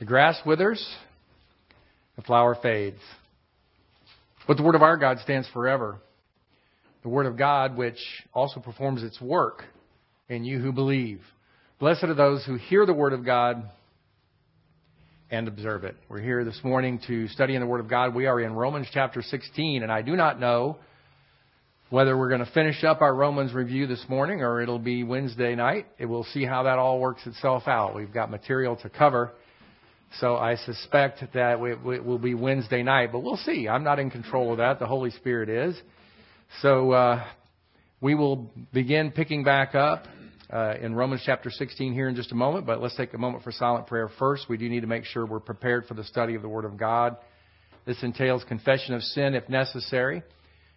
The grass withers, the flower fades. But the Word of our God stands forever. The Word of God, which also performs its work in you who believe. Blessed are those who hear the Word of God and observe it. We're here this morning to study in the Word of God. We are in Romans chapter 16, and I do not know whether we're going to finish up our Romans review this morning or it'll be Wednesday night. We'll see how that all works itself out. We've got material to cover. So I suspect that it will be Wednesday night, but we'll see. I'm not in control of that. The Holy Spirit is. So uh, we will begin picking back up uh, in Romans chapter 16 here in just a moment, but let's take a moment for silent prayer first. We do need to make sure we're prepared for the study of the Word of God. This entails confession of sin if necessary,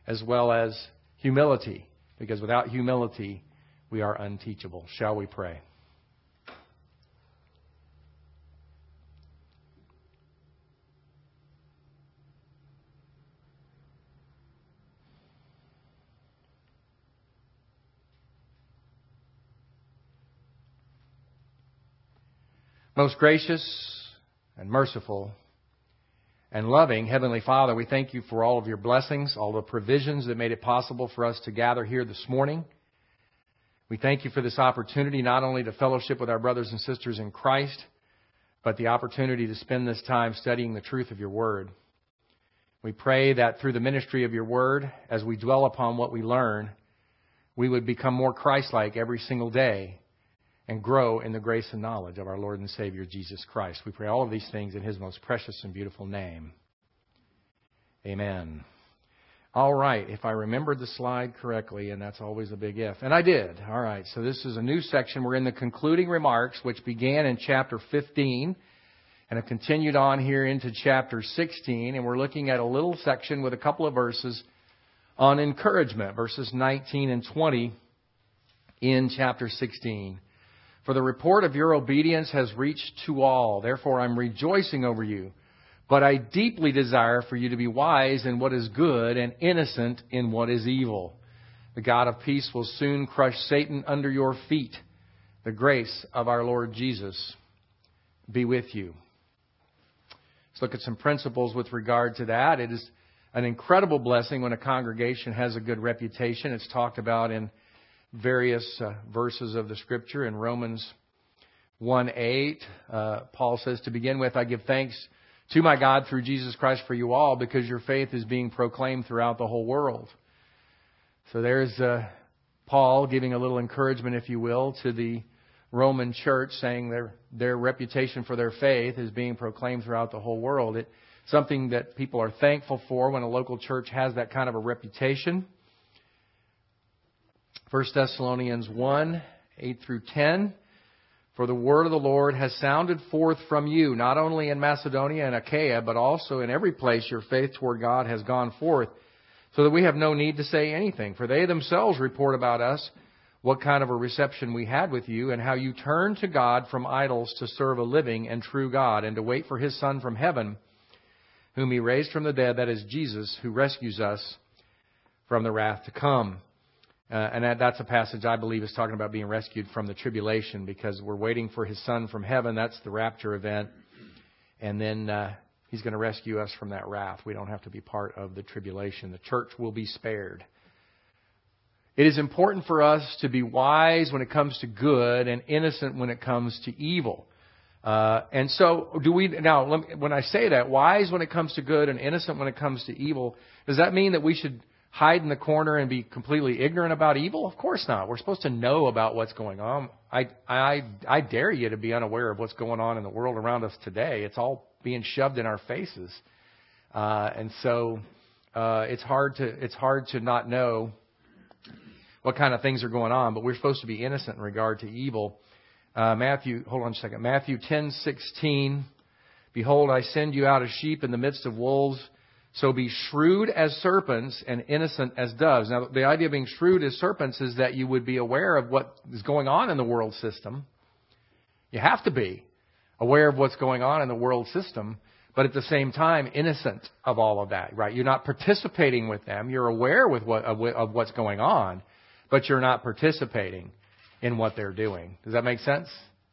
as well as humility, because without humility, we are unteachable. Shall we pray? Most gracious and merciful and loving Heavenly Father, we thank you for all of your blessings, all the provisions that made it possible for us to gather here this morning. We thank you for this opportunity not only to fellowship with our brothers and sisters in Christ, but the opportunity to spend this time studying the truth of your word. We pray that through the ministry of your word, as we dwell upon what we learn, we would become more Christ like every single day and grow in the grace and knowledge of our Lord and Savior Jesus Christ. We pray all of these things in His most precious and beautiful name. Amen. All right, if I remembered the slide correctly, and that's always a big if. And I did. All right, so this is a new section. We're in the concluding remarks, which began in chapter 15 and have continued on here into chapter 16. And we're looking at a little section with a couple of verses on encouragement, verses 19 and 20 in chapter 16. For the report of your obedience has reached to all. Therefore, I'm rejoicing over you. But I deeply desire for you to be wise in what is good and innocent in what is evil. The God of peace will soon crush Satan under your feet. The grace of our Lord Jesus be with you. Let's look at some principles with regard to that. It is an incredible blessing when a congregation has a good reputation. It's talked about in various uh, verses of the Scripture. In Romans 1 8, uh, Paul says, To begin with, I give thanks to my God through Jesus Christ for you all because your faith is being proclaimed throughout the whole world. So there's uh, Paul giving a little encouragement, if you will, to the Roman church, saying their their reputation for their faith is being proclaimed throughout the whole world. It's something that people are thankful for when a local church has that kind of a reputation. 1 Thessalonians 1 8 through 10. For the word of the Lord has sounded forth from you, not only in Macedonia and Achaia, but also in every place your faith toward God has gone forth, so that we have no need to say anything. For they themselves report about us what kind of a reception we had with you, and how you turned to God from idols to serve a living and true God, and to wait for his Son from heaven, whom he raised from the dead, that is Jesus, who rescues us from the wrath to come. Uh, and that, that's a passage I believe is talking about being rescued from the tribulation because we're waiting for his son from heaven. That's the rapture event. And then uh, he's going to rescue us from that wrath. We don't have to be part of the tribulation. The church will be spared. It is important for us to be wise when it comes to good and innocent when it comes to evil. Uh, and so, do we now? Me, when I say that, wise when it comes to good and innocent when it comes to evil, does that mean that we should hide in the corner and be completely ignorant about evil? Of course not. We're supposed to know about what's going on. I, I, I dare you to be unaware of what's going on in the world around us today. It's all being shoved in our faces. Uh, and so, uh, it's hard to, it's hard to not know what kind of things are going on, but we're supposed to be innocent in regard to evil. Uh, Matthew, hold on a second. Matthew 10:16. Behold, I send you out as sheep in the midst of wolves. So be shrewd as serpents and innocent as doves. Now, the idea of being shrewd as serpents is that you would be aware of what is going on in the world system. You have to be aware of what's going on in the world system, but at the same time, innocent of all of that, right? You're not participating with them. You're aware with what, of, of what's going on, but you're not participating in what they're doing. Does that make sense?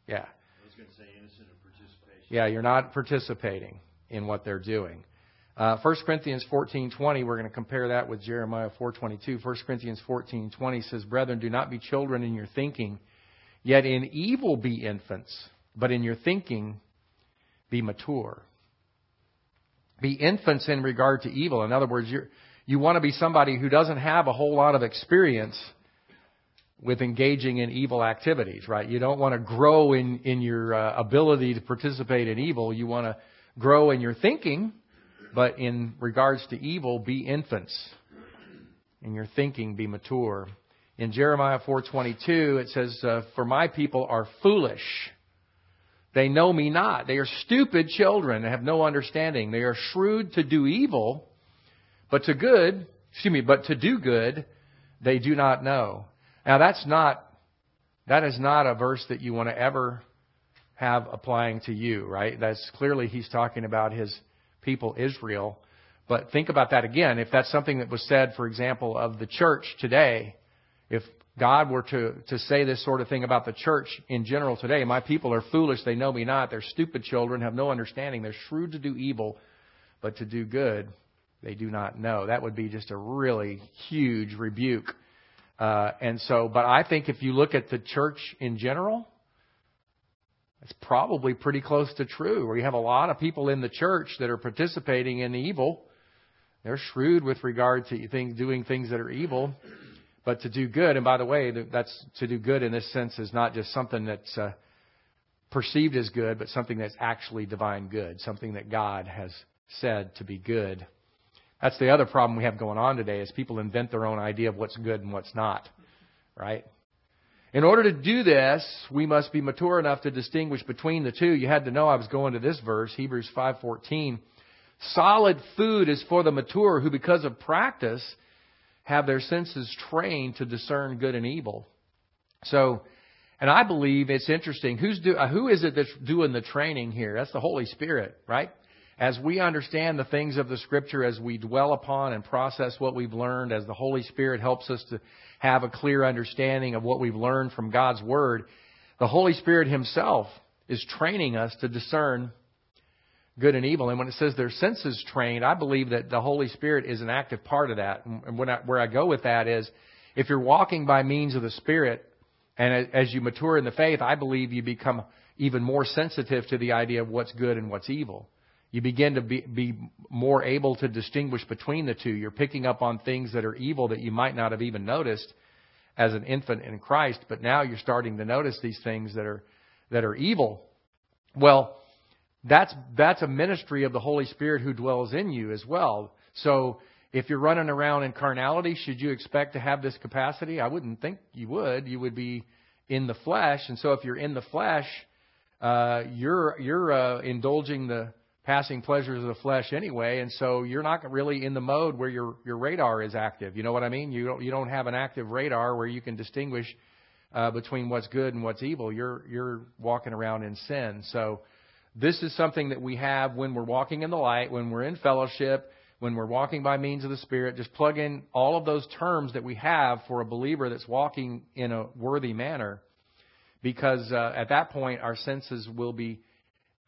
Yeah. I was going to say innocent of participation. Yeah, you're not participating in what they're doing. Uh, 1 Corinthians 14:20, we're going to compare that with Jeremiah 4:22. 1 Corinthians 14:20 says, "Brethren, do not be children in your thinking, yet in evil be infants, but in your thinking be mature." Be infants in regard to evil. In other words, you you want to be somebody who doesn't have a whole lot of experience with engaging in evil activities, right? You don't want to grow in in your uh, ability to participate in evil. You want to grow in your thinking but in regards to evil, be infants. In your thinking, be mature. In Jeremiah 4:22, it says, uh, "For my people are foolish. They know me not. They are stupid children and have no understanding. They are shrewd to do evil, but to good, excuse me, but to do good, they do not know." Now that's not that is not a verse that you want to ever have applying to you, right? That's clearly he's talking about his people, Israel. But think about that again. If that's something that was said, for example, of the church today, if God were to, to say this sort of thing about the church in general today, my people are foolish, they know me not, they're stupid children, have no understanding, they're shrewd to do evil, but to do good, they do not know. That would be just a really huge rebuke. Uh, and so, but I think if you look at the church in general, it's probably pretty close to true, where you have a lot of people in the church that are participating in evil. They're shrewd with regard to things, doing things that are evil, but to do good. And by the way, that's to do good in this sense is not just something that's uh, perceived as good, but something that's actually divine good, something that God has said to be good. That's the other problem we have going on today is people invent their own idea of what's good and what's not, right? In order to do this, we must be mature enough to distinguish between the two. You had to know I was going to this verse, Hebrews 5:14. Solid food is for the mature who because of practice have their senses trained to discern good and evil. So, and I believe it's interesting. Who's do, uh, who is it that's doing the training here? That's the Holy Spirit, right? As we understand the things of the Scripture, as we dwell upon and process what we've learned, as the Holy Spirit helps us to have a clear understanding of what we've learned from God's Word, the Holy Spirit Himself is training us to discern good and evil. And when it says their senses trained, I believe that the Holy Spirit is an active part of that. And I, where I go with that is, if you're walking by means of the Spirit, and as you mature in the faith, I believe you become even more sensitive to the idea of what's good and what's evil. You begin to be, be more able to distinguish between the two. You're picking up on things that are evil that you might not have even noticed as an infant in Christ, but now you're starting to notice these things that are that are evil. Well, that's that's a ministry of the Holy Spirit who dwells in you as well. So if you're running around in carnality, should you expect to have this capacity? I wouldn't think you would. You would be in the flesh, and so if you're in the flesh, uh, you're you're uh, indulging the passing pleasures of the flesh anyway, and so you're not really in the mode where your your radar is active. You know what I mean? You don't you don't have an active radar where you can distinguish uh, between what's good and what's evil. You're you're walking around in sin. So this is something that we have when we're walking in the light, when we're in fellowship, when we're walking by means of the Spirit. Just plug in all of those terms that we have for a believer that's walking in a worthy manner, because uh, at that point our senses will be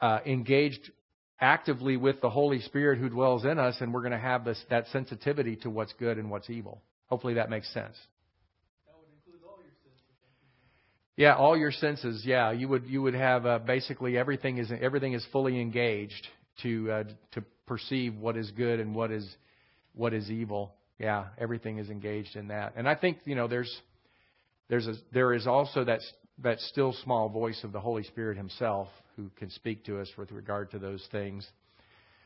uh, engaged actively with the Holy Spirit who dwells in us, and we're going to have this, that sensitivity to what's good and what's evil. Hopefully that makes sense. Yeah, all your senses. Yeah, you would you would have uh, basically everything is everything is fully engaged to uh, to perceive what is good and what is what is evil. Yeah, everything is engaged in that. And I think you know there's there's a, there is also that that still small voice of the Holy Spirit Himself who can speak to us with regard to those things.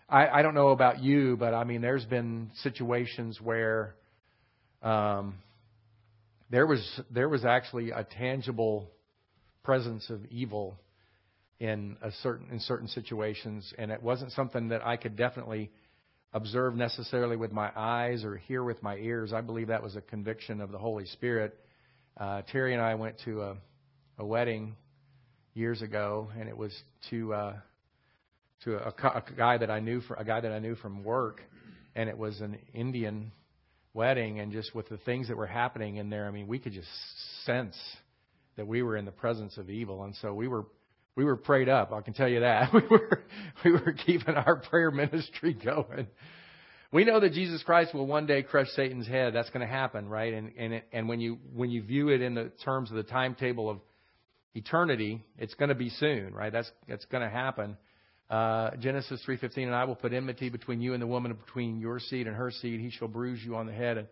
I, I don't know about you, but I mean, there's been situations where um, there was there was actually a tangible presence of evil in a certain in certain situations, and it wasn't something that I could definitely observe necessarily with my eyes or hear with my ears. I believe that was a conviction of the Holy Spirit. Uh, Terry and I went to a, a wedding years ago, and it was to uh, to a, a guy that I knew for a guy that I knew from work, and it was an Indian wedding, and just with the things that were happening in there, I mean, we could just sense that we were in the presence of evil, and so we were we were prayed up. I can tell you that. We were we were keeping our prayer ministry going. We know that Jesus Christ will one day crush Satan's head. That's going to happen, right? And and it, and when you when you view it in the terms of the timetable of eternity, it's going to be soon, right? That's that's going to happen. Uh, Genesis 3:15, and I will put enmity between you and the woman, between your seed and her seed. He shall bruise you on the head, and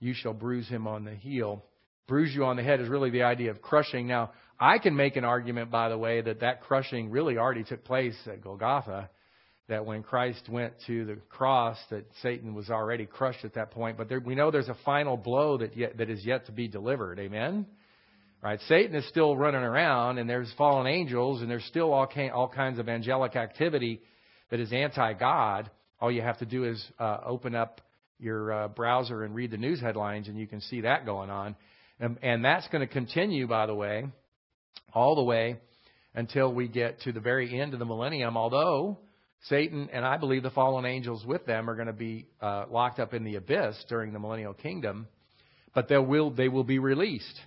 you shall bruise him on the heel. Bruise you on the head is really the idea of crushing. Now, I can make an argument, by the way, that that crushing really already took place at Golgotha. That when Christ went to the cross, that Satan was already crushed at that point. But there, we know there's a final blow that yet, that is yet to be delivered. Amen. Right? Satan is still running around, and there's fallen angels, and there's still all all kinds of angelic activity that is anti-God. All you have to do is uh, open up your uh, browser and read the news headlines, and you can see that going on. And, and that's going to continue, by the way, all the way until we get to the very end of the millennium. Although Satan and I believe the fallen angels with them are going to be uh, locked up in the abyss during the millennial kingdom, but they will they will be released.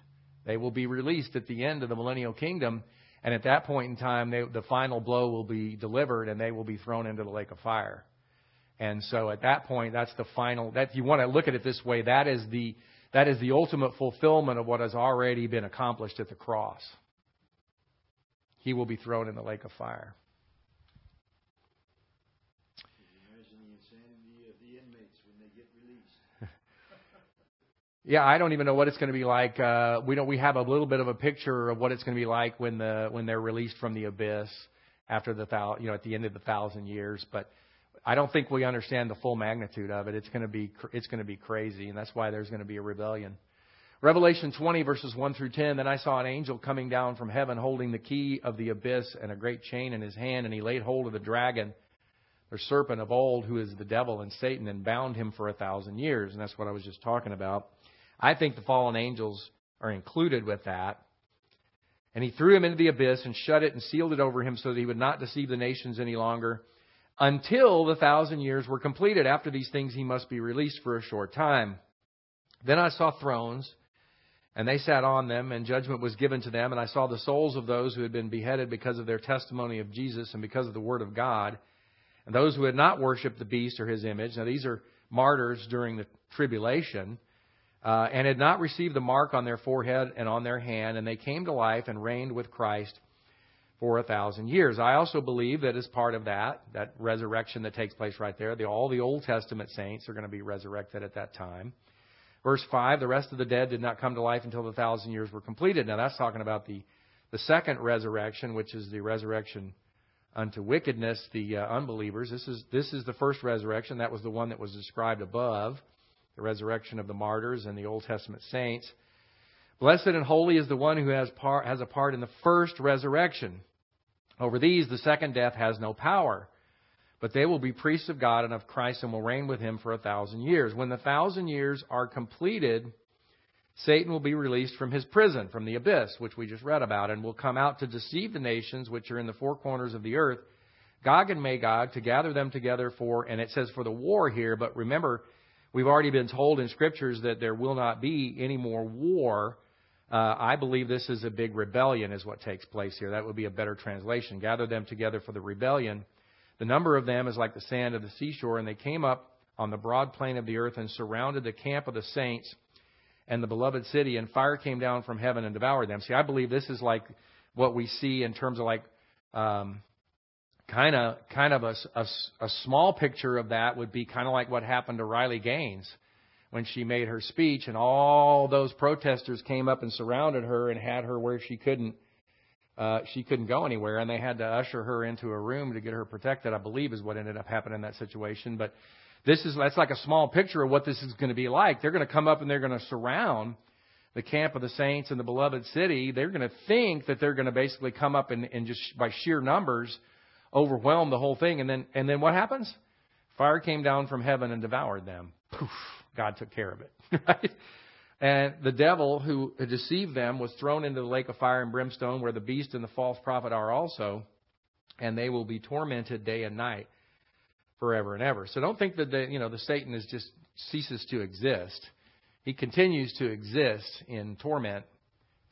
They will be released at the end of the millennial kingdom, and at that point in time, they, the final blow will be delivered, and they will be thrown into the lake of fire. And so at that point, that's the final. That you want to look at it this way. That is the that is the ultimate fulfillment of what has already been accomplished at the cross. He will be thrown in the lake of fire. Yeah, I don't even know what it's going to be like. Uh, we don't. We have a little bit of a picture of what it's going to be like when the when they're released from the abyss after the thou, you know at the end of the thousand years. But I don't think we understand the full magnitude of it. It's going to be it's going to be crazy, and that's why there's going to be a rebellion. Revelation 20 verses 1 through 10. Then I saw an angel coming down from heaven, holding the key of the abyss and a great chain in his hand, and he laid hold of the dragon, the serpent of old, who is the devil and Satan, and bound him for a thousand years. And that's what I was just talking about. I think the fallen angels are included with that. And he threw him into the abyss and shut it and sealed it over him so that he would not deceive the nations any longer until the thousand years were completed. After these things, he must be released for a short time. Then I saw thrones, and they sat on them, and judgment was given to them. And I saw the souls of those who had been beheaded because of their testimony of Jesus and because of the word of God, and those who had not worshipped the beast or his image. Now, these are martyrs during the tribulation. Uh, and had not received the mark on their forehead and on their hand, and they came to life and reigned with Christ for a thousand years. I also believe that as part of that, that resurrection that takes place right there, the, all the Old Testament saints are going to be resurrected at that time. Verse 5, the rest of the dead did not come to life until the thousand years were completed. Now that's talking about the, the second resurrection, which is the resurrection unto wickedness, the uh, unbelievers. This is, this is the first resurrection. That was the one that was described above, the resurrection of the martyrs and the Old Testament saints. Blessed and holy is the one who has, has a part in the first resurrection. Over these, the second death has no power. But they will be priests of God and of Christ and will reign with him for a thousand years. When the thousand years are completed, Satan will be released from his prison, from the abyss, which we just read about, and will come out to deceive the nations which are in the four corners of the earth, Gog and Magog, to gather them together for, and it says for the war here, but remember, we've already been told in scriptures that there will not be any more war uh, I believe this is a big rebellion, is what takes place here. That would be a better translation. Gather them together for the rebellion. The number of them is like the sand of the seashore, and they came up on the broad plain of the earth and surrounded the camp of the saints and the beloved city, and fire came down from heaven and devoured them. See, I believe this is like what we see in terms of like um, kind of kind of a, a, a small picture of that would be kind of like what happened to Riley Gaines when she made her speech, and all those protesters came up and surrounded her and had her where she couldn't uh, she couldn't go anywhere, and they had to usher her into a room to get her protected. I believe is what ended up happening in that situation. But this is that's like a small picture of what this is going to be like. They're going to come up and they're going to surround the camp of the saints in the beloved city. They're going to think that they're going to basically come up and, and just by sheer numbers overwhelm the whole thing, and then and then what happens? Fire came down from heaven and devoured them. Poof God took care of it. Right? And the devil who deceived them was thrown into the lake of fire and brimstone where the beast and the false prophet are also, and they will be tormented day and night forever and ever. So don't think that the, you know the Satan is just ceases to exist. He continues to exist in torment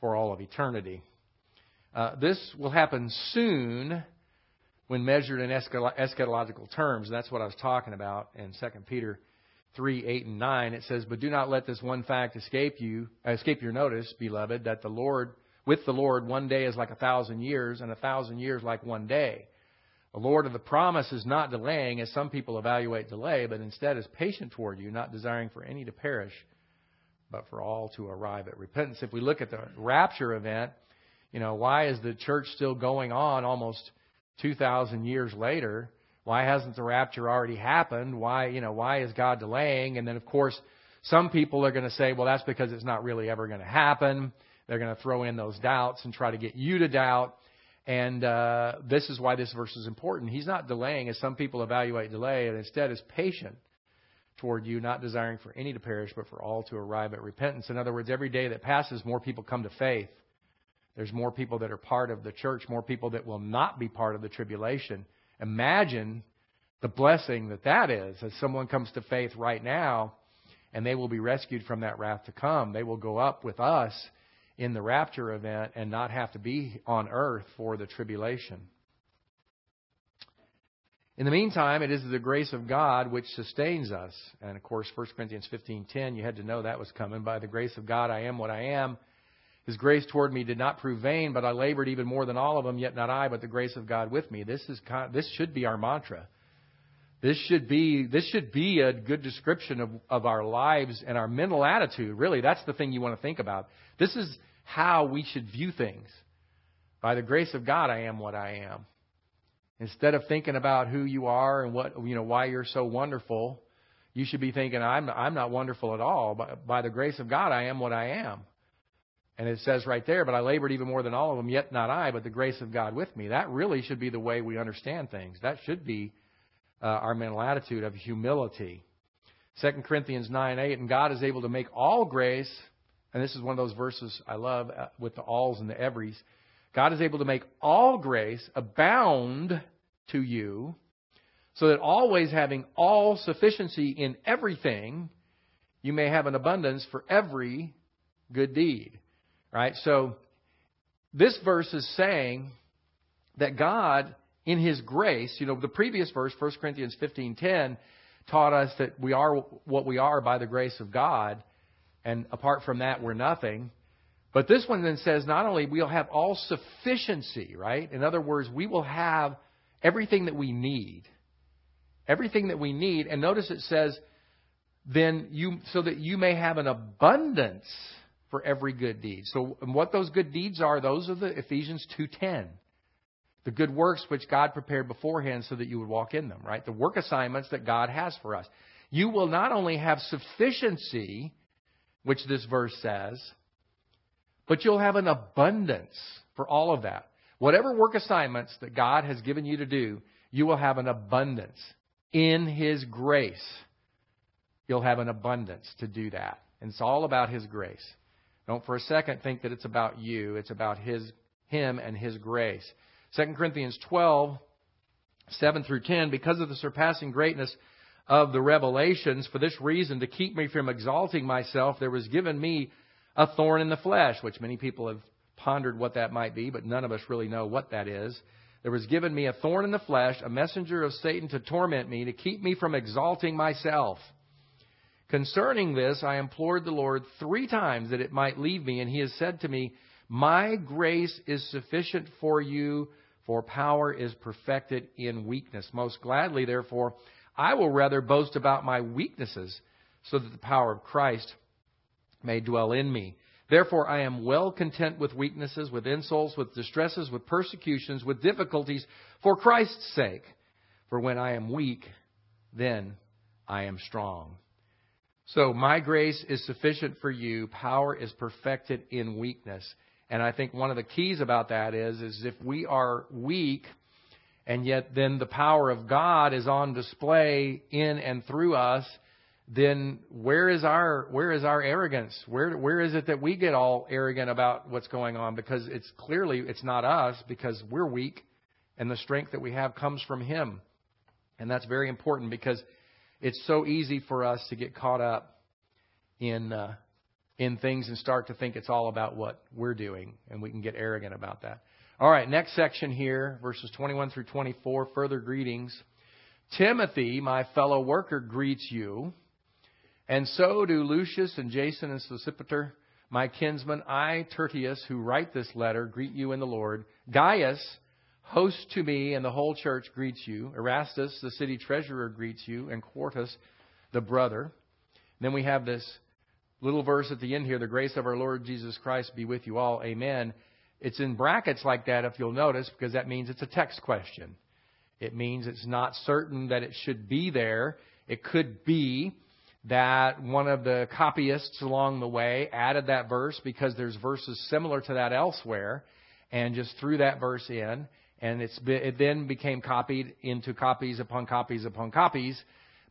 for all of eternity. Uh, this will happen soon when measured in eschatological terms. And that's what I was talking about in 2 Peter 3, 8, and 9. It says, But do not let this one fact escape you, escape your notice, beloved, that the Lord, with the Lord, one day is like a thousand years, and a thousand years like one day. The Lord of the promise is not delaying, as some people evaluate delay, but instead is patient toward you, not desiring for any to perish, but for all to arrive at repentance. If we look at the rapture event, you know, why is the church still going on almost 2,000 years later? Why hasn't the rapture already happened? Why, you know, why is God delaying? And then, of course, some people are going to say, well, that's because it's not really ever going to happen. They're going to throw in those doubts and try to get you to doubt. And uh, this is why this verse is important. He's not delaying, as some people evaluate delay, and instead is patient toward you, not desiring for any to perish, but for all to arrive at repentance. In other words, every day that passes, more people come to faith. There's more people that are part of the church, more people that will not be part of the tribulation. Imagine the blessing that that is as someone comes to faith right now and they will be rescued from that wrath to come. They will go up with us in the rapture event and not have to be on earth for the tribulation. In the meantime, it is the grace of God which sustains us. And of course, 1 Corinthians 15:10, you had to know that was coming. By the grace of God I am what I am. His grace toward me did not prove vain, but I labored even more than all of them, yet not I, but the grace of God with me. This is this should be our mantra. This should be this should be a good description of, of our lives and our mental attitude. Really, that's the thing you want to think about. This is how we should view things. By the grace of God, I am what I am. Instead of thinking about who you are and what you know why you're so wonderful, you should be thinking I'm I'm not wonderful at all. By, by the grace of God, I am what I am. And it says right there, but I labored even more than all of them, yet not I, but the grace of God with me. That really should be the way we understand things. That should be uh, our mental attitude of humility. 2 Corinthians 9 8, and God is able to make all grace, and this is one of those verses I love uh, with the alls and the everys. God is able to make all grace abound to you, so that always having all sufficiency in everything, you may have an abundance for every good deed. Right? So, this verse is saying that God in his grace, you know, the previous verse, 1 Corinthians 15:10, taught us that we are what we are by the grace of God, and apart from that, we're nothing. But this one then says not only we'll have all sufficiency, right? In other words, we will have everything that we need. Everything that we need. And notice it says, then you, so that you may have an abundance for every good deed. So what those good deeds are, those are the Ephesians 2.10 the good works which God prepared beforehand so that you would walk in them, right? The work assignments that God has for us. You will not only have sufficiency, which this verse says, but you'll have an abundance for all of that. Whatever work assignments that God has given you to do, you will have an abundance. In His grace, you'll have an abundance to do that. And it's all about His grace. Don't for a second think that it's about you. It's about His, Him and His grace. 2 Corinthians 12, 7 through 10, because of the surpassing greatness of the revelations, for this reason, to keep me from exalting myself, there was given me a thorn in the flesh, which many people have pondered what that might be, but none of us really know what that is. There was given me a thorn in the flesh, a messenger of Satan to torment me, to keep me from exalting myself. Concerning this, I implored the Lord three times that it might leave me, and he has said to me, My grace is sufficient for you, for power is perfected in weakness. Most gladly, therefore, I will rather boast about my weaknesses, so that the power of Christ may dwell in me. Therefore, I am well content with weaknesses, with insults, with distresses, with persecutions, with difficulties, for Christ's sake. For when I am weak, then I am strong. So, my grace is sufficient for you. Power is perfected in weakness. And I think one of the keys about that is, is if we are weak, and yet then the power of God is on display in and through us, then where is our where is our arrogance? Where where is it that we get all arrogant about what's going on? Because it's clearly it's not us because we're weak, and the strength that we have comes from Him, and that's very important because it's so easy for us to get caught up in uh, in things and start to think it's all about what we're doing, and we can get arrogant about that. All right, next section here, verses 21 through 24, further greetings. Timothy, my fellow worker, greets you, and so do Lucius and Jason and Sosipater, my kinsmen. I, Tertius, who write this letter, greet you in the Lord. Gaius, host to me, and the whole church greets you. Erastus, the city treasurer, greets you, and Quartus, the brother. Then we have this little verse at the end here the grace of our Lord Jesus Christ be with you all. Amen. It's in brackets like that, if you'll notice, because that means it's a text question. It means it's not certain that it should be there. It could be that one of the copyists along the way added that verse because there's verses similar to that elsewhere and just threw that verse in and it then became copied into copies upon copies upon copies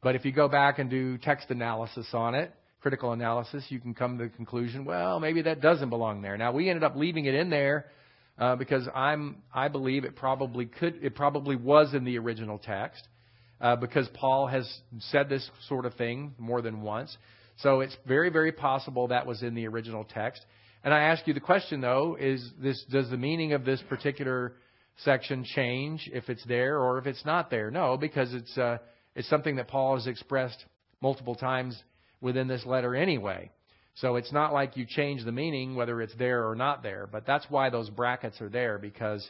but if you go back and do text analysis on it critical analysis you can come to the conclusion well maybe that doesn't belong there now we ended up leaving it in there uh, because I'm I believe it probably could it probably was in the original text uh, because Paul has said this sort of thing more than once. So it's very, very possible that was in the original text. And I ask you the question though, is this, does the meaning of this particular section change if it's there or if it's not there? No, because it's, uh, it's something that Paul has expressed multiple times within this letter anyway. So it's not like you change the meaning whether it's there or not there. But that's why those brackets are there because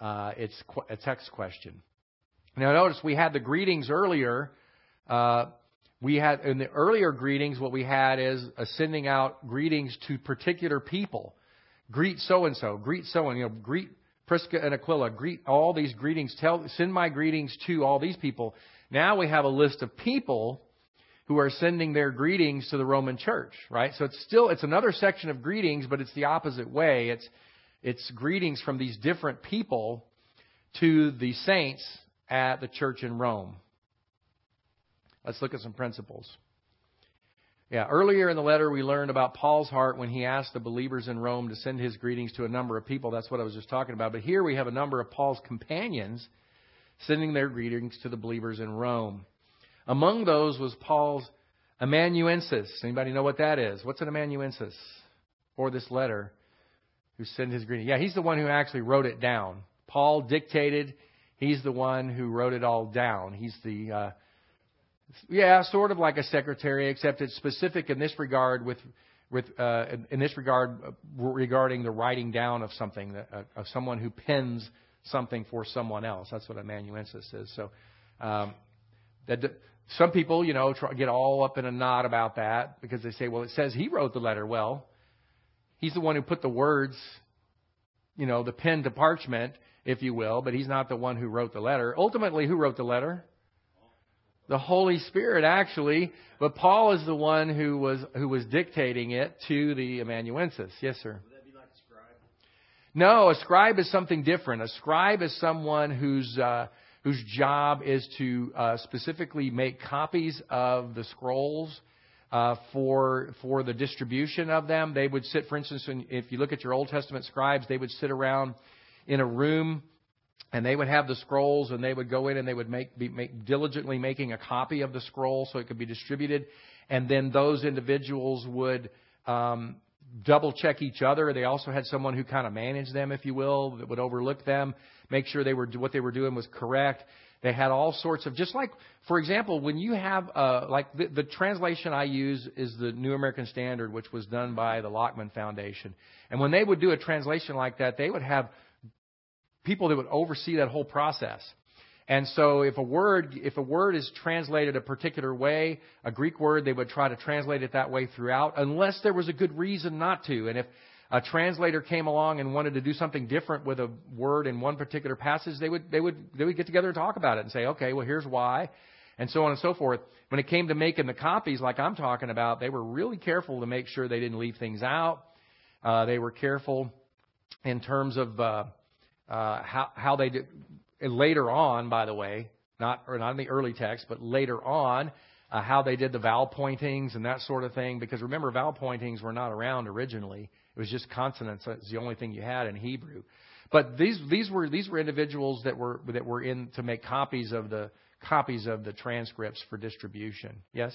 uh, it's a text question. Now, notice we had the greetings earlier. Uh, we had in the earlier greetings, what we had is sending out greetings to particular people. Greet so and so. Greet so and you know. Greet Prisca and Aquila. Greet all these greetings. Tell send my greetings to all these people. Now we have a list of people who are sending their greetings to the Roman church, right? So it's still it's another section of greetings, but it's the opposite way. It's it's greetings from these different people to the saints at the church in Rome. Let's look at some principles. Yeah, earlier in the letter we learned about Paul's heart when he asked the believers in Rome to send his greetings to a number of people. That's what I was just talking about. But here we have a number of Paul's companions sending their greetings to the believers in Rome. Among those was Paul's amanuensis. Anybody know what that is? What's an amanuensis? For this letter, who sent his greeting. Yeah, he's the one who actually wrote it down. Paul dictated He's the one who wrote it all down. He's the, uh, yeah, sort of like a secretary, except it's specific in this regard with, with uh, in this regard uh, regarding the writing down of something, uh, of someone who pens something for someone else. That's what amanuensis is. So, um, that some people, you know, try, get all up in a knot about that because they say, well, it says he wrote the letter. Well, he's the one who put the words, you know, the pen to parchment, if you will, but he's not the one who wrote the letter. Ultimately, who wrote the letter? The Holy Spirit, actually. But Paul is the one who was who was dictating it to the amanuensis. Yes, sir. Would that be like a scribe? No, a scribe is something different. A scribe is someone whose uh, whose job is to uh, specifically make copies of the scrolls uh, for for the distribution of them. They would sit, for instance, if you look at your Old Testament scribes, they would sit around in a room and they would have the scrolls and they would go in and they would make, be make, diligently making a copy of the scroll so it could be distributed. And then those individuals would um, double check each other. They also had someone who kind of managed them if you will that would overlook them make sure they were what they were doing was correct. They had all sorts of just like for example when you have uh, like the, the translation i use is the new american standard which was done by the lockman foundation. And when they would do a translation like that they would have people that would oversee that whole process. And so if a word, if a word is translated a particular way, a Greek word, they would try to translate it that way throughout, unless there was a good reason not to. And if a translator came along and wanted to do something different with a word in one particular passage, they would, they would, they would get together and talk about it and say, okay, well, here's why. And so on and so forth. When it came to making the copies, like I'm talking about, they were really careful to make sure they didn't leave things out. Uh, they were careful in terms of, uh, uh, how, how they did later on, by the way, not or not in the early text, but later on, uh, how they did the vowel pointings and that sort of thing. Because remember, vowel pointings were not around originally; it was just consonants. That's the only thing you had in Hebrew. But these these were these were individuals that were that were in to make copies of the copies of the transcripts for distribution. Yes.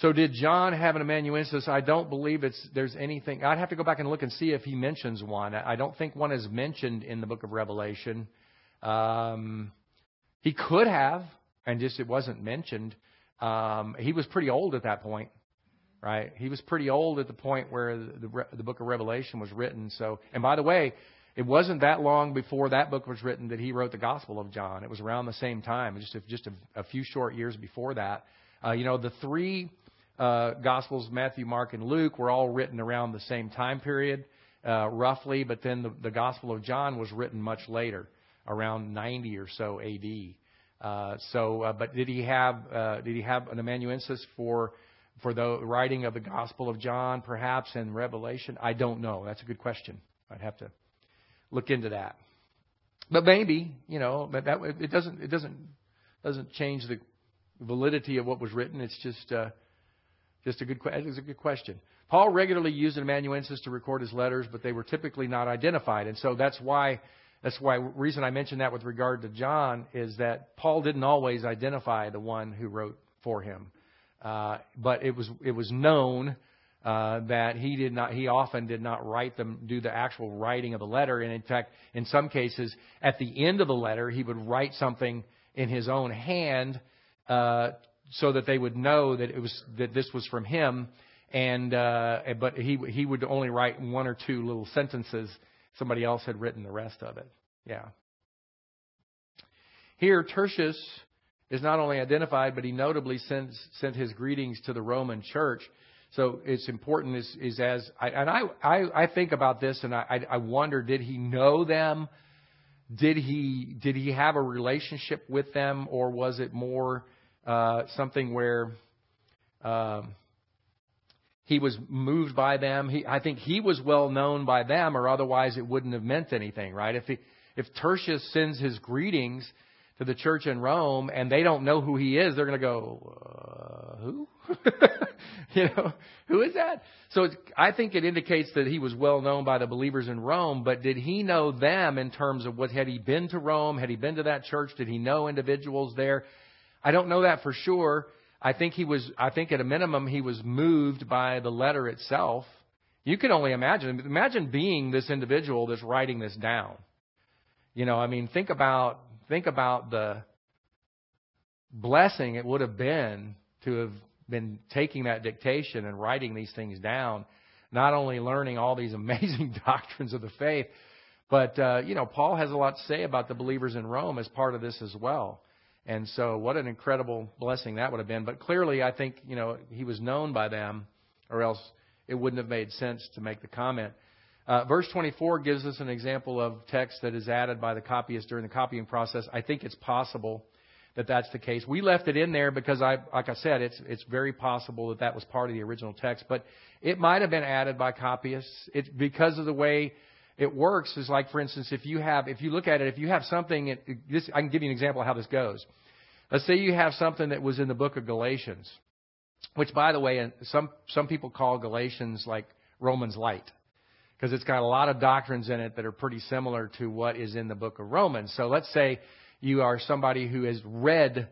So did John have an amanuensis? I don't believe it's there's anything. I'd have to go back and look and see if he mentions one. I don't think one is mentioned in the book of Revelation. Um, he could have, and just it wasn't mentioned. Um, he was pretty old at that point, right? He was pretty old at the point where the, the, book of Revelation was written. So, and by the way, it wasn't that long before that book was written that he wrote the Gospel of John. It was around the same time, just a, just a, a few short years before that. Uh, you know, the three uh, Gospels, Matthew, Mark, and Luke, were all written around the same time period, uh, roughly, but then the, the Gospel of John was written much later, around 90 or so AD. Uh, so, uh, but did he have uh, did he have an amanuensis for for the writing of the Gospel of John, perhaps, and Revelation? I don't know. That's a good question. I'd have to look into that. But maybe, you know, but that it doesn't it doesn't doesn't change the validity of what was written. It's just uh, just a good, it's a good question. Paul regularly used an amanuensis to record his letters, but they were typically not identified, and so that's why that's why reason I mentioned that with regard to John is that Paul didn't always identify the one who wrote for him, uh, but it was it was known uh, that he did not he often did not write them do the actual writing of the letter, and in fact, in some cases, at the end of the letter, he would write something in his own hand uh, so that they would know that it was that this was from him. And uh, but he he would only write one or two little sentences. Somebody else had written the rest of it. Yeah. Here, Tertius is not only identified, but he notably sent sent his greetings to the Roman Church. So it's important is, is as I, and I, I I think about this and I I wonder did he know them? Did he did he have a relationship with them or was it more uh, something where um, he was moved by them. He, I think he was well known by them, or otherwise it wouldn't have meant anything, right? If he, if Tertius sends his greetings to the church in Rome and they don't know who he is, they're going to go, uh, who? you know, who is that? So I think it indicates that he was well known by the believers in Rome, but did he know them in terms of what, had he been to Rome? Had he been to that church? Did he know individuals there? I don't know that for sure. I think he was, I think at a minimum, he was moved by the letter itself. You can only imagine. Imagine being this individual that's writing this down. You know, I mean, think about, think about the blessing it would have been to have been taking that dictation and writing these things down, not only learning all these amazing doctrines of the faith, but, uh, you know, Paul has a lot to say about the believers in Rome as part of this as well. And so, what an incredible blessing that would have been. But clearly, I think, you know, he was known by them, or else it wouldn't have made sense to make the comment. Uh, verse 24 gives us an example of text that is added by the copyist during the copying process. I think it's possible that that's the case. We left it in there because I, like I said, it's, it's very possible that that was part of the original text, but it might have been added by copyists. Because of the way it works is like, for instance, if you have, if you look at it, if you have something, this, I can give you an example of how this goes. Let's say you have something that was in the book of Galatians, which, by the way, some some people call Galatians like Romans light, because it's got a lot of doctrines in it that are pretty similar to what is in the book of Romans. So let's say you are somebody who has read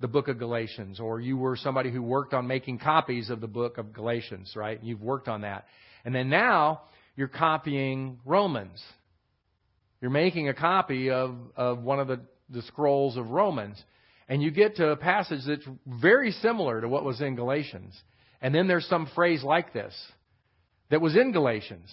the book of Galatians, or you were somebody who worked on making copies of the book of Galatians, right? You've worked on that. And then now you're copying Romans. You're making a copy of, of one of the, the scrolls of Romans. And you get to a passage that's very similar to what was in Galatians. And then there's some phrase like this that was in Galatians.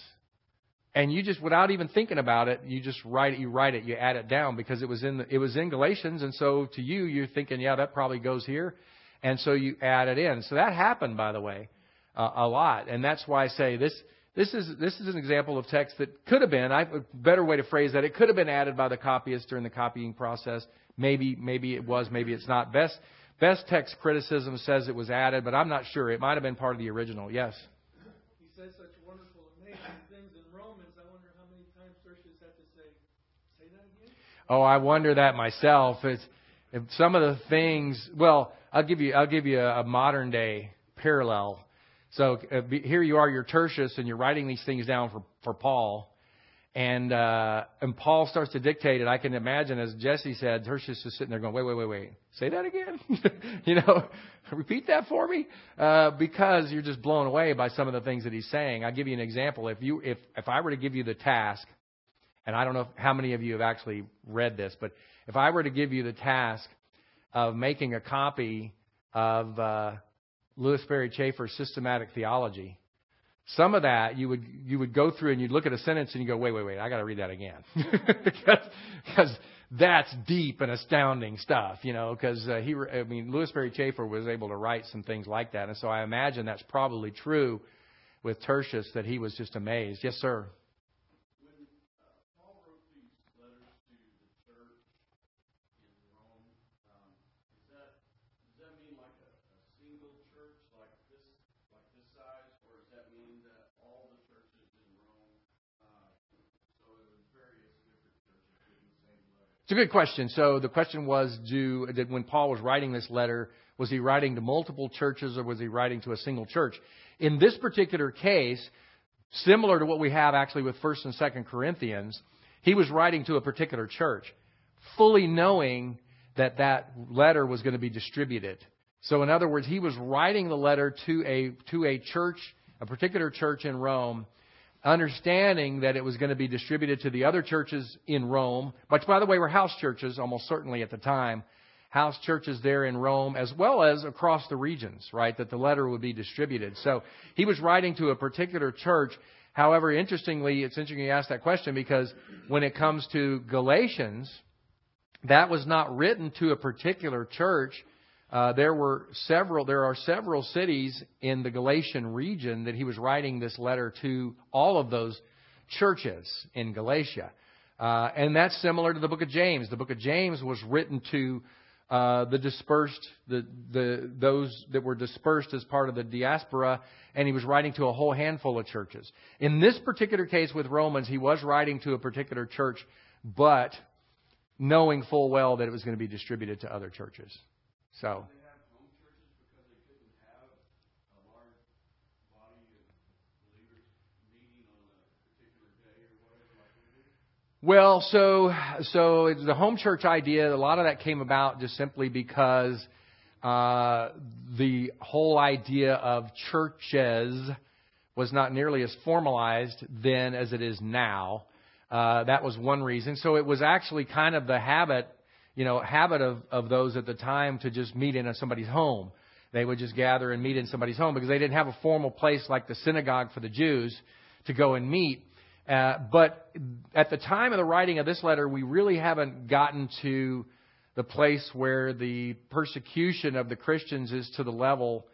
And you just, without even thinking about it, you just write it, you write it, you add it down because it was in, the, it was in Galatians. And so to you, you're thinking, yeah, that probably goes here. And so you add it in. So that happened, by the way, uh, a lot. And that's why I say this, this is, this is an example of text that could have been, I, a better way to phrase that, it could have been added by the copyist during the copying process. Maybe, maybe it was, maybe it's not. Best, best text criticism says it was added, but I'm not sure. It might have been part of the original. Yes? He says such wonderful, amazing things in Romans. I wonder how many times Tertius had to say, say that again? Oh, I wonder that myself. It's, if some of the things, well, I'll give you, I'll give you a, a modern day parallel so uh, here you are, you're Tertius, and you're writing these things down for, for Paul. And uh, and Paul starts to dictate it. I can imagine, as Jesse said, Tertius is sitting there going, "Wait, wait, wait, wait. Say that again. you know, repeat that for me." Uh, because you're just blown away by some of the things that he's saying. I'll give you an example. If you if if I were to give you the task, and I don't know how many of you have actually read this, but if I were to give you the task of making a copy of uh, Lewis Sperry Chafer's systematic theology, some of that you would you would go through and you'd look at a sentence and you go, wait, wait, wait, I got to read that again because because that's deep and astounding stuff, you know. Because uh, he, I mean, Lewis Sperry Chafer was able to write some things like that, and so I imagine that's probably true with Tertius that he was just amazed. Yes, sir. It's a good question. So the question was, do when Paul was writing this letter, was he writing to multiple churches or was he writing to a single church? In this particular case, similar to what we have actually with First and Second Corinthians, he was writing to a particular church, fully knowing that that letter was going to be distributed. So in other words, he was writing the letter to a to a church, a particular church in Rome understanding that it was going to be distributed to the other churches in Rome, which, by the way, were house churches almost certainly at the time, house churches there in Rome, as well as across the regions, right, that the letter would be distributed. So he was writing to a particular church. However, interestingly, it's interesting you ask that question because when it comes to Galatians, that was not written to a particular church uh, there were several. There are several cities in the Galatian region that he was writing this letter to. All of those churches in Galatia, uh, and that's similar to the book of James. The book of James was written to uh, the dispersed, the, the those that were dispersed as part of the diaspora, and he was writing to a whole handful of churches. In this particular case with Romans, he was writing to a particular church, but knowing full well that it was going to be distributed to other churches. So. Well, so so the home church idea, a lot of that came about just simply because uh, the whole idea of churches was not nearly as formalized then as it is now. Uh, that was one reason. So it was actually kind of the habit you know, habit of, of those at the time to just meet in somebody's home. They would just gather and meet in somebody's home because they didn't have a formal place like the synagogue for the Jews to go and meet. Uh, but at the time of the writing of this letter, we really haven't gotten to the place where the persecution of the Christians is to the level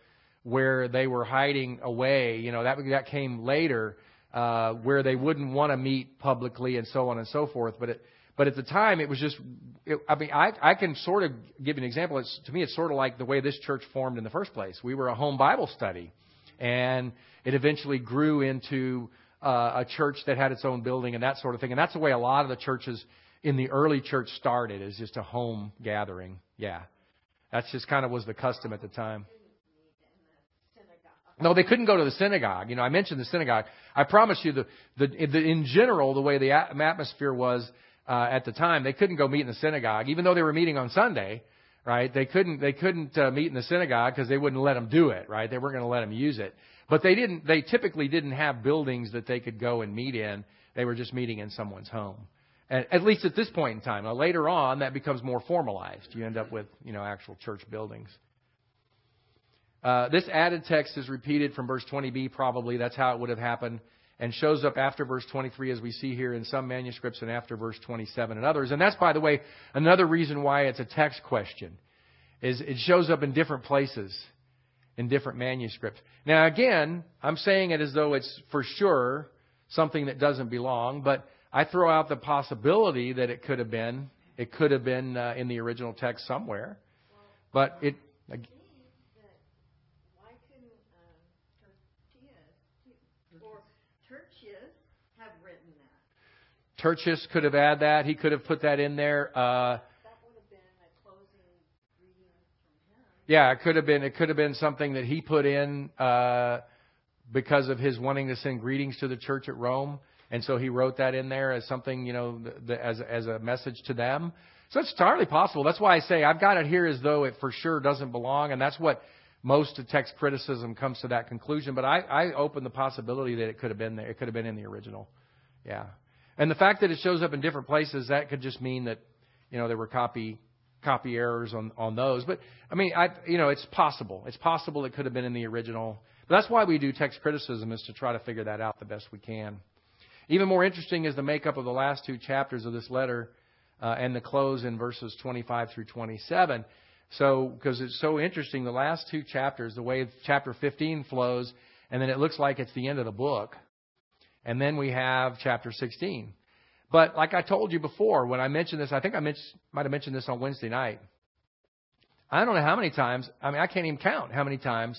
where they were hiding away. You know, that, that came later, uh, where they wouldn't want to meet publicly and so on and so forth. But it, but at the time, it was just, it, I mean, I, I can sort of give you an example. It's, to me, it's sort of like the way this church formed in the first place. We were a home Bible study, and it eventually grew into uh, a church that had its own building and that sort of thing. And that's the way a lot of the churches in the early church started, is just a home gathering. Yeah. That's just kind of was the custom at the time. No, they couldn't go to the synagogue. You know, I mentioned the synagogue. I promise you, the, the, the in general, the way the atmosphere was, uh, at the time, they couldn't go meet in the synagogue, even though they were meeting on Sunday, right? They couldn't they couldn't uh, meet in the synagogue because they wouldn't let them do it, right? They weren't going to let them use it. But they didn't. They typically didn't have buildings that they could go and meet in. They were just meeting in someone's home. And at least at this point in time. Now later on, that becomes more formalized. You end up with you know actual church buildings. Uh, this added text is repeated from verse 20b. Probably that's how it would have happened and shows up after verse 23 as we see here in some manuscripts and after verse 27 in others. And that's, by the way, another reason why it's a text question is it shows up in different places in different manuscripts. Now again, I'm saying it as though it's for sure something that doesn't belong, but I throw out the possibility that it could have been it could have been uh, in the original text somewhere. But it Tertius could have added that. He could have put that in there. Uh, yeah, it could have been. It could have been something that he put in uh, because of his wanting to send greetings to the church at Rome. and so he wrote that in there as something, you know, the, the, as as a message to them. So it's entirely possible. That's why I say I've got it here as though it for sure doesn't belong, and that's what most of text criticism comes to that conclusion. But I, I open the possibility that it could have been there. It could have been in the original. Yeah. And the fact that it shows up in different places, that could just mean that, you know, there were copy copy errors on on those. But I mean, I you know, it's possible. It's possible it could have been in the original. But that's why we do text criticism is to try to figure that out the best we can. Even more interesting is the makeup of the last two chapters of this letter uh, and the close in verses 25 through 27. So, because it's so interesting, the last two chapters, the way chapter 15 flows, and then it looks like it's the end of the book. And then we have chapter 16. But like I told you before, when I mentioned this, I think I might have mentioned this on Wednesday night. I don't know how many times, I mean, I can't even count how many times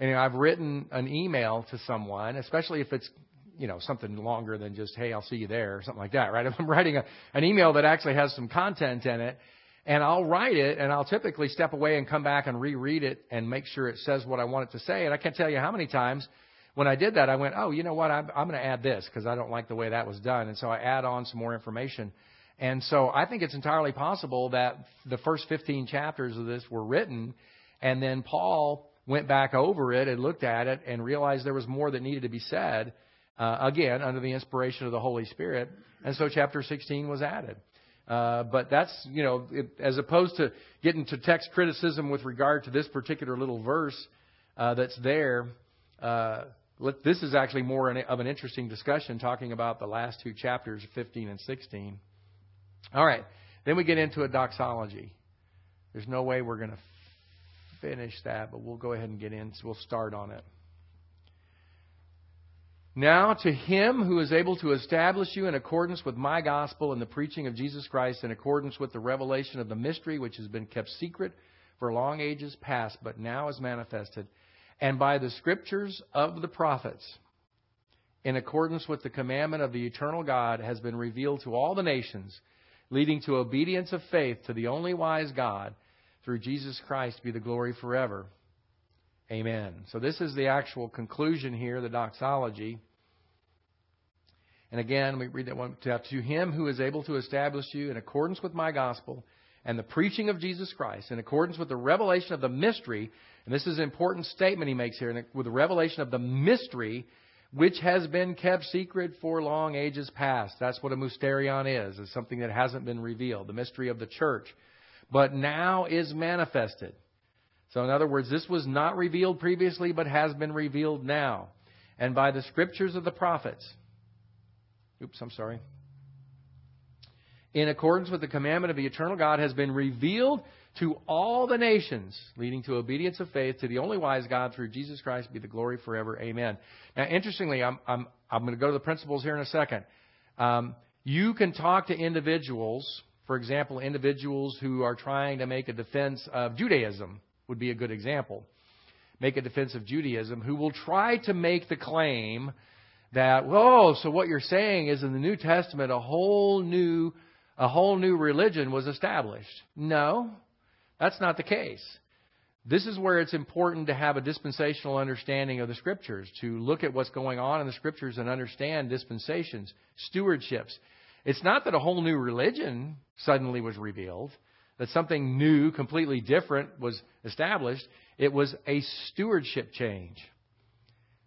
and you know, I've written an email to someone, especially if it's you know something longer than just hey I'll see you there or something like that, right? If I'm writing a, an email that actually has some content in it, and I'll write it and I'll typically step away and come back and reread it and make sure it says what I want it to say. And I can't tell you how many times when I did that I went, oh, you know what? I'm, I'm going to add this because I don't like the way that was done, and so I add on some more information. And so I think it's entirely possible that the first 15 chapters of this were written, and then Paul went back over it and looked at it and realized there was more that needed to be said, uh, again, under the inspiration of the Holy Spirit. And so chapter 16 was added. Uh, but that's, you know, it, as opposed to getting to text criticism with regard to this particular little verse uh, that's there, uh, this is actually more of an interesting discussion talking about the last two chapters, 15 and 16. All right, then we get into a doxology. There's no way we're going to finish that, but we'll go ahead and get in. So we'll start on it. Now to him who is able to establish you in accordance with my gospel and the preaching of Jesus Christ, in accordance with the revelation of the mystery which has been kept secret for long ages past, but now is manifested, and by the scriptures of the prophets, in accordance with the commandment of the eternal God, has been revealed to all the nations, leading to obedience of faith to the only wise God through Jesus Christ be the glory forever. Amen. So this is the actual conclusion here, the doxology. And again, we read that one to him who is able to establish you in accordance with my gospel and the preaching of Jesus Christ, in accordance with the revelation of the mystery, and this is an important statement he makes here, with the revelation of the mystery which has been kept secret for long ages past. That's what a mysterion is. It's something that hasn't been revealed. The mystery of the church but now is manifested. So, in other words, this was not revealed previously, but has been revealed now. And by the scriptures of the prophets. Oops, I'm sorry. In accordance with the commandment of the eternal God, has been revealed to all the nations, leading to obedience of faith to the only wise God through Jesus Christ, be the glory forever. Amen. Now, interestingly, I'm, I'm, I'm going to go to the principles here in a second. Um, you can talk to individuals for example, individuals who are trying to make a defense of Judaism would be a good example. Make a defense of Judaism, who will try to make the claim that, whoa, so what you're saying is in the New Testament a whole new a whole new religion was established. No, that's not the case. This is where it's important to have a dispensational understanding of the Scriptures, to look at what's going on in the Scriptures and understand dispensations, stewardships. It's not that a whole new religion suddenly was revealed, that something new, completely different was established. It was a stewardship change.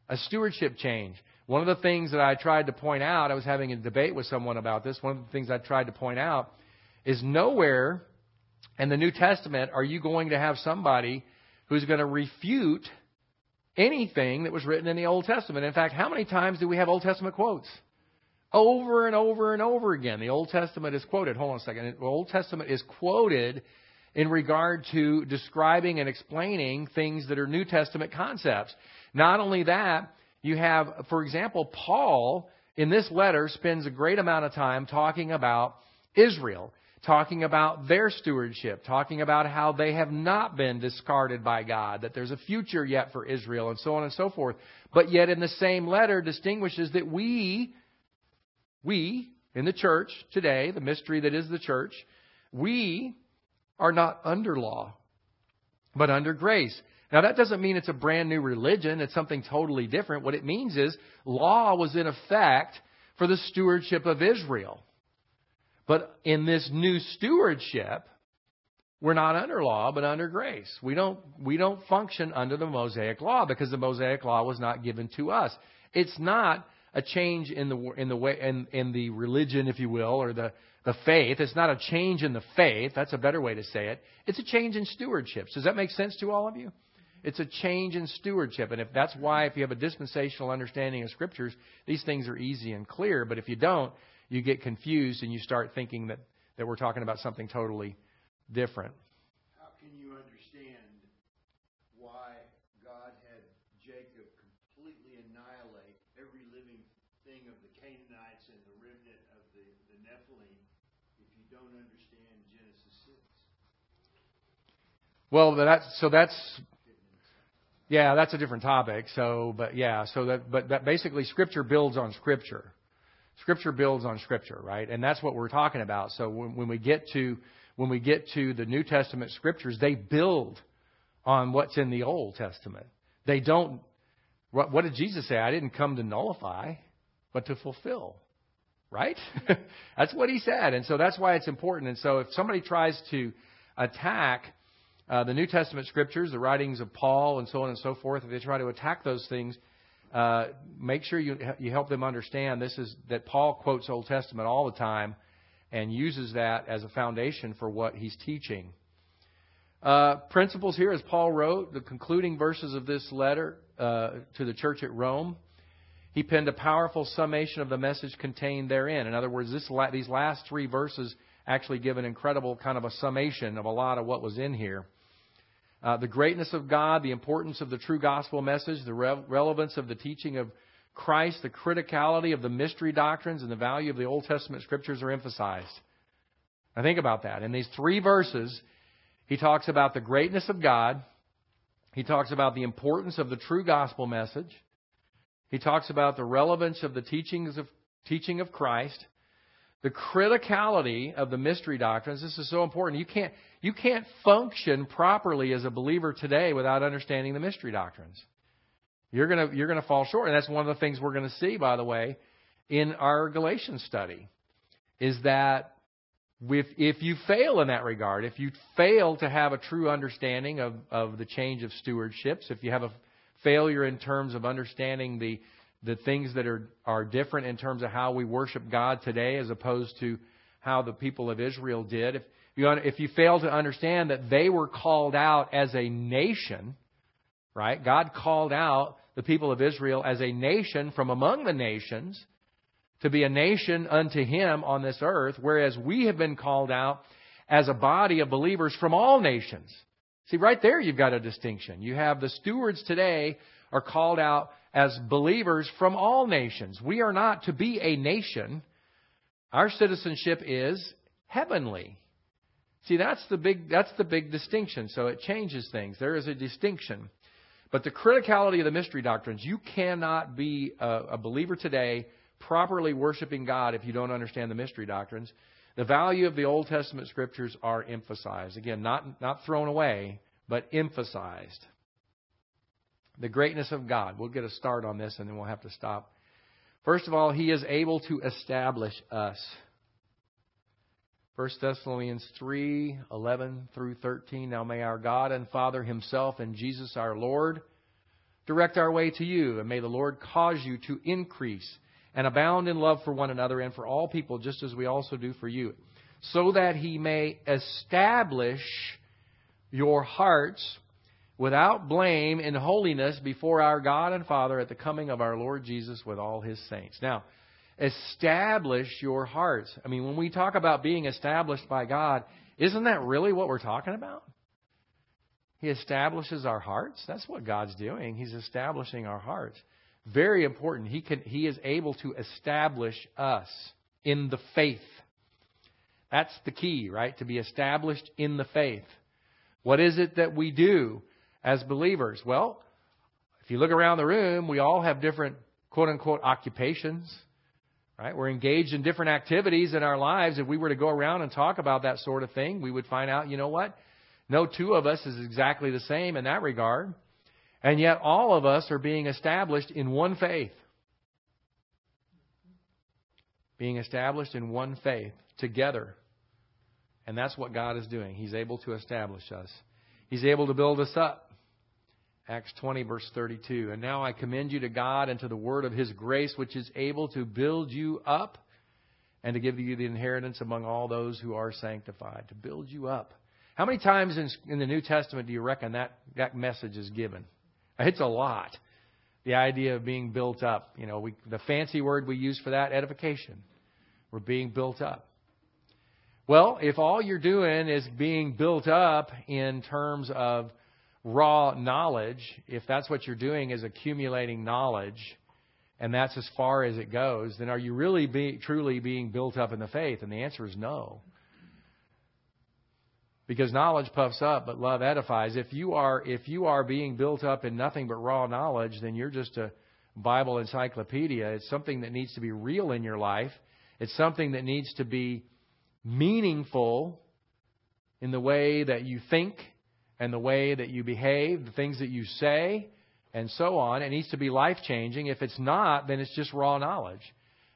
A stewardship change. One of the things that I tried to point out, I was having a debate with someone about this. One of the things I tried to point out is nowhere in the New Testament are you going to have somebody who's going to refute anything that was written in the Old Testament. In fact, how many times do we have Old Testament quotes? over and over and over again. The Old Testament is quoted. Hold on a second. The Old Testament is quoted in regard to describing and explaining things that are New Testament concepts. Not only that, you have, for example, Paul in this letter spends a great amount of time talking about Israel, talking about their stewardship, talking about how they have not been discarded by God, that there's a future yet for Israel, and so on and so forth. But yet, in the same letter, distinguishes that we, we, in the church today, the mystery that is the church, we are not under law, but under grace. Now, that doesn't mean it's a brand new religion. It's something totally different. What it means is law was in effect for the stewardship of Israel. But in this new stewardship, we're not under law, but under grace. We don't, we don't function under the Mosaic law because the Mosaic law was not given to us. It's not a change in the, in the way, in, in the religion, if you will, or the, the faith. It's not a change in the faith. That's a better way to say it. It's a change in stewardship. Does that make sense to all of you? It's a change in stewardship. And if that's why, if you have a dispensational understanding of scriptures, these things are easy and clear. But if you don't, you get confused and you start thinking that, that we're talking about something totally different. How can you understand why God had Jacob completely annihilate every living thing of the Canaanites and the remnant of the, the Nephilim if you don't understand Genesis 6? Well, that's, so that's yeah, that's a different topic. So, but yeah, so that, but that basically Scripture builds on Scripture. Scripture builds on Scripture, right? And that's what we're talking about. So when, when we get to when we get to the New Testament Scriptures, they build on what's in the Old Testament. They don't. What, what did Jesus say? I didn't come to nullify, but to fulfill. Right? that's what he said, and so that's why it's important. And so if somebody tries to attack uh, the New Testament scriptures, the writings of Paul, and so on and so forth, if they try to attack those things, uh, make sure you you help them understand this is that Paul quotes Old Testament all the time and uses that as a foundation for what he's teaching. Uh, principles here, as Paul wrote, the concluding verses of this letter uh, to the church at Rome. He penned a powerful summation of the message contained therein. In other words, this, these last three verses actually give an incredible kind of a summation of a lot of what was in here. Uh, the greatness of God, the importance of the true gospel message, the re- relevance of the teaching of Christ, the criticality of the mystery doctrines, and the value of the Old Testament scriptures are emphasized. Now think about that. In these three verses, he talks about the greatness of God. He talks about the importance of the true gospel message. He talks about the relevance of the teachings of teaching of Christ the criticality of the mystery doctrines. This is so important. You can't, you can't function properly as a believer today without understanding the mystery doctrines. You're going you're gonna fall short. And that's one of the things we're going to see, by the way, in our Galatians study, is that if, if you fail in that regard, if you fail to have a true understanding of, of the change of stewardships, if you have a failure in terms of understanding the the things that are, are different in terms of how we worship God today as opposed to how the people of Israel did. If you, if you fail to understand that they were called out as a nation, right? God called out the people of Israel as a nation from among the nations to be a nation unto Him on this earth, whereas we have been called out as a body of believers from all nations. See, right there you've got a distinction. You have the stewards today are called out as believers from all nations. We are not to be a nation. Our citizenship is heavenly. See, that's the big that's the big distinction. So it changes things. There is a distinction. But the criticality of the mystery doctrines, you cannot be a, a believer today properly worshiping God if you don't understand the mystery doctrines. The value of the Old Testament scriptures are emphasized. Again, not, not thrown away, but emphasized. The greatness of God. We'll get a start on this and then we'll have to stop. First of all, He is able to establish us. 1 Thessalonians 3 11 through 13. Now may our God and Father Himself and Jesus our Lord direct our way to you, and may the Lord cause you to increase and abound in love for one another and for all people, just as we also do for you, so that He may establish your hearts without blame in holiness before our God and Father at the coming of our Lord Jesus with all his saints. Now, establish your hearts. I mean, when we talk about being established by God, isn't that really what we're talking about? He establishes our hearts. That's what God's doing. He's establishing our hearts. Very important. He can he is able to establish us in the faith. That's the key, right? To be established in the faith. What is it that we do? As believers? Well, if you look around the room, we all have different quote unquote occupations, right? We're engaged in different activities in our lives. If we were to go around and talk about that sort of thing, we would find out, you know what? No two of us is exactly the same in that regard. And yet all of us are being established in one faith. being established in one faith together. And that's what God is doing. He's able to establish us. He's able to build us up. Acts 20, verse 32. And now I commend you to God and to the word of his grace, which is able to build you up and to give you the inheritance among all those who are sanctified. To build you up. How many times in, in the New Testament do you reckon that, that message is given? It's a lot. The idea of being built up. You know, we, the fancy word we use for that, edification. We're being built up. Well, if all you're doing is being built up in terms of raw knowledge, if that's what you're doing is accumulating knowledge, and that's as far as it goes, then are you really be, truly being built up in the faith? And the answer is no. Because knowledge puffs up, but love edifies. If you are if you are being built up in nothing but raw knowledge, then you're just a Bible encyclopedia. It's something that needs to be real in your life. It's something that needs to be meaningful in the way that you think and the way that you behave, the things that you say, and so on. It needs to be life changing. If it's not, then it's just raw knowledge.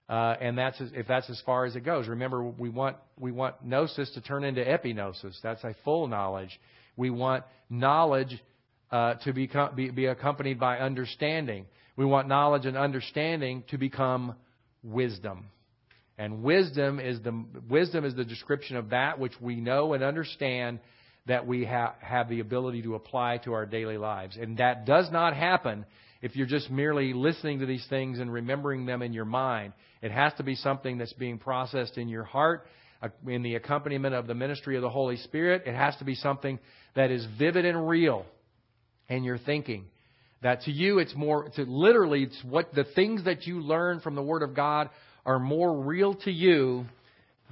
Uh, and that's if that's as far as it goes. Remember, we want we want gnosis to turn into epignosis. That's a full knowledge. We want knowledge uh, to become, be, be accompanied by understanding. We want knowledge and understanding to become wisdom. And wisdom is the wisdom is the description of that which we know and understand that we ha- have the ability to apply to our daily lives. And that does not happen if you're just merely listening to these things and remembering them in your mind. It has to be something that's being processed in your heart uh, in the accompaniment of the ministry of the Holy Spirit. It has to be something that is vivid and real in your thinking. That to you, it's more, to literally, it's what the things that you learn from the Word of God are more real to you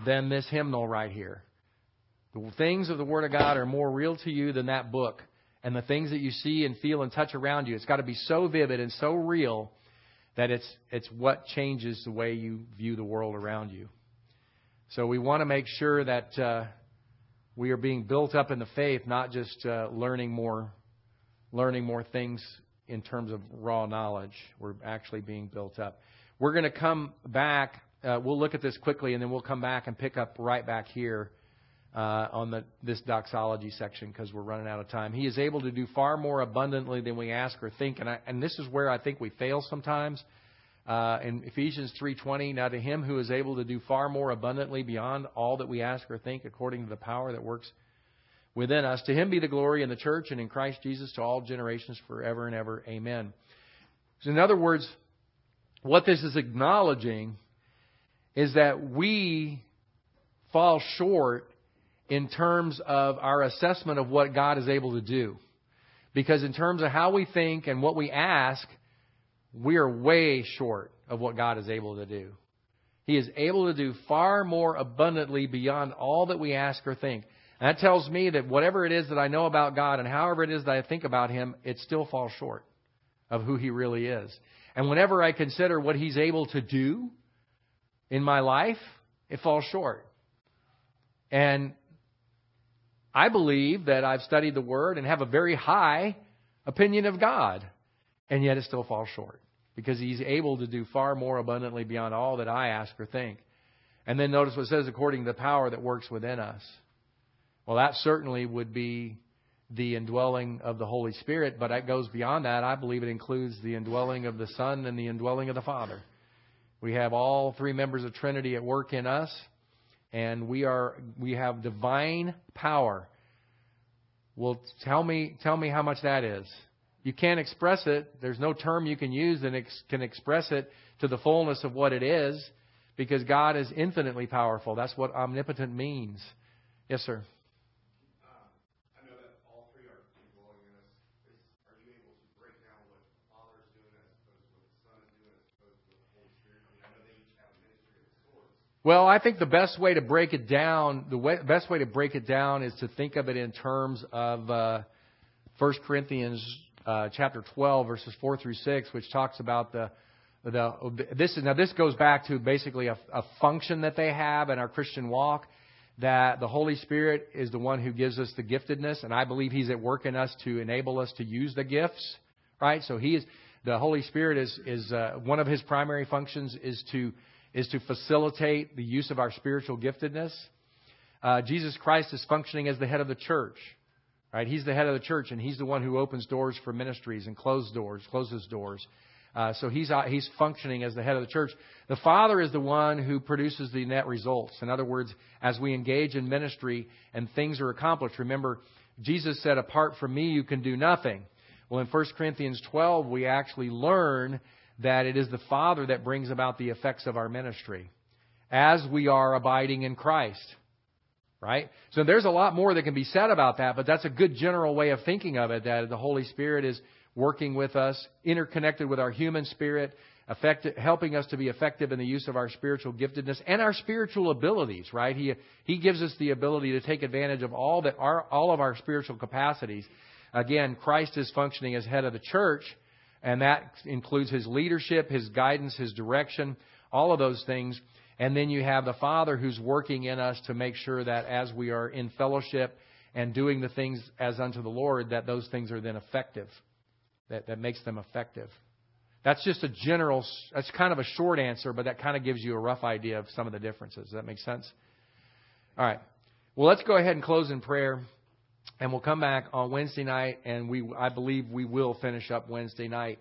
than this hymnal right here. The things of the Word of God are more real to you than that book. And the things that you see and feel and touch around you, it's got to be so vivid and so real that it's, it's what changes the way you view the world around you. So we want to make sure that uh, we are being built up in the faith, not just uh, learning more, learning more things in terms of raw knowledge. We're actually being built up. We're going to come back. Uh, we'll look at this quickly, and then we'll come back and pick up right back here uh, on the, this doxology section because we're running out of time. He is able to do far more abundantly than we ask or think, and, I, and this is where I think we fail sometimes. Uh, in Ephesians 3:20, now to him who is able to do far more abundantly beyond all that we ask or think, according to the power that works within us, to him be the glory in the church and in Christ Jesus to all generations forever and ever. Amen. So in other words, what this is acknowledging is that we fall short in terms of our assessment of what God is able to do. Because in terms of how we think and what we ask, we are way short of what God is able to do. He is able to do far more abundantly beyond all that we ask or think. And that tells me that whatever it is that I know about God and however it is that I think about Him, it still falls short of who He really is. And whenever I consider what He's able to do in my life, it falls short. And I believe that I've studied the Word and have a very high opinion of God, and yet it still falls short because He's able to do far more abundantly beyond all that I ask or think. And then notice what it says according to the power that works within us. Well, that certainly would be the indwelling of the Holy Spirit, but it goes beyond that. I believe it includes the indwelling of the Son and the indwelling of the Father. We have all three members of Trinity at work in us and we are we have divine power. Well, tell me tell me how much that is. You can't express it. There's no term you can use that ex- can express it to the fullness of what it is, because God is infinitely powerful. That's what omnipotent means. Yes, sir. Well, I think the best way to break it down, the way, best way to break it down is to think of it in terms of uh, 1 Corinthians uh, chapter 12, verses 4 through 6, which talks about the the this is now this goes back to basically a, a function that they have in our Christian walk. That the Holy Spirit is the one who gives us the giftedness, and I believe He's at work in us to enable us to use the gifts. Right? So He is the Holy Spirit is is uh, one of His primary functions is to is to facilitate the use of our spiritual giftedness. Uh, Jesus Christ is functioning as the head of the church. Right? He's the head of the church, and he's the one who opens doors for ministries and closes doors, closes doors. Uh, so he's uh, he's functioning as the head of the church. The Father is the one who produces the net results. In other words, as we engage in ministry and things are accomplished, remember Jesus said, "Apart from me, you can do nothing." Well, in 1 Corinthians 12, we actually learn that it is the Father that brings about the effects of our ministry as we are abiding in Christ. Right? So there's a lot more that can be said about that, but that's a good general way of thinking of it that the Holy Spirit is working with us, interconnected with our human spirit, effective, helping us to be effective in the use of our spiritual giftedness and our spiritual abilities, right? He, he gives us the ability to take advantage of all, that our, all of our spiritual capacities. Again, Christ is functioning as head of the church, and that includes his leadership, his guidance, his direction, all of those things. And then you have the Father who's working in us to make sure that as we are in fellowship and doing the things as unto the Lord, that those things are then effective, that, that makes them effective. That's just a general, that's kind of a short answer, but that kind of gives you a rough idea of some of the differences. Does that make sense? All right. Well, let's go ahead and close in prayer, and we'll come back on Wednesday night, and we, I believe we will finish up Wednesday night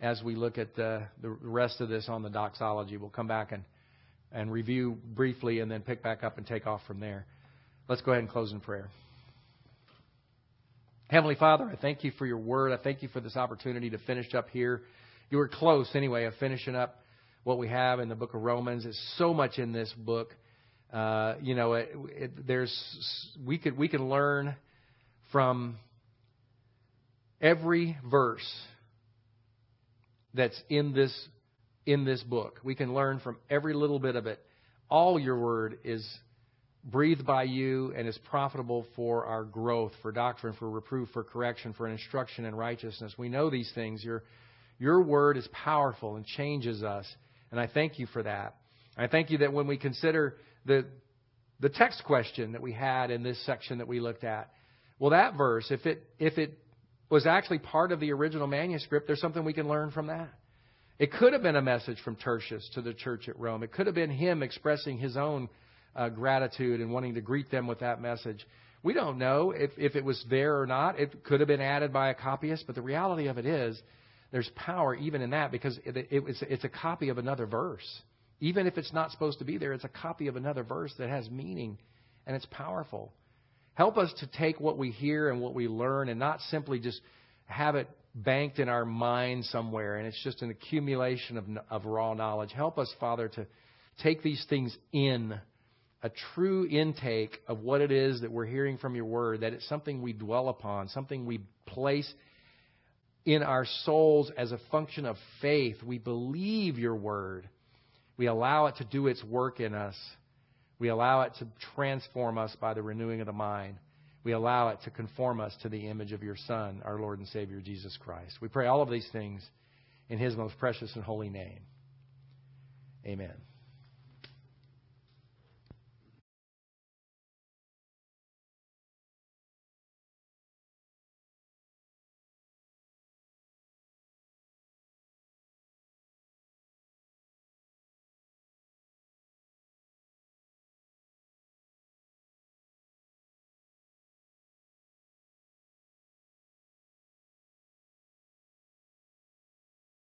as we look at the, the rest of this on the doxology. We'll come back and and review briefly and then pick back up and take off from there. Let's go ahead and close in prayer. Heavenly Father, I thank you for your word. I thank you for this opportunity to finish up here. You were close, anyway, of finishing up what we have in the book of Romans. There's so much in this book. Uh, you know, it, it, there's we could we can learn from every verse that's in this in this book. We can learn from every little bit of it. All your word is breathed by you and is profitable for our growth, for doctrine, for reproof, for correction, for instruction in righteousness. We know these things. Your, your word is powerful and changes us. And I thank you for that. I thank you that when we consider the, the text question that we had in this section that we looked at, well, that verse, if it, if it was actually part of the original manuscript, there's something we can learn from that. It could have been a message from Tertius to the church at Rome. It could have been him expressing his own uh, gratitude and wanting to greet them with that message. We don't know if, if it was there or not. It could have been added by a copyist, but the reality of it is there's power even in that because it, it, it's, it's a copy of another verse. Even if it's not supposed to be there, it's a copy of another verse that has meaning and it's powerful. Help us to take what we hear and what we learn and not simply just have it banked in our mind somewhere, and it's just an accumulation of, of raw knowledge. Help us, Father, to take these things in a true intake of what it is that we're hearing from your word, that it's something we dwell upon, something we place in our souls as a function of faith. We believe your word. We allow it to do its work in us. We allow it to transform us by the renewing of the mind we allow it to conform us to the image of your Son, our Lord and Savior, Jesus Christ. We pray all of these things in his most precious and holy name. Amen.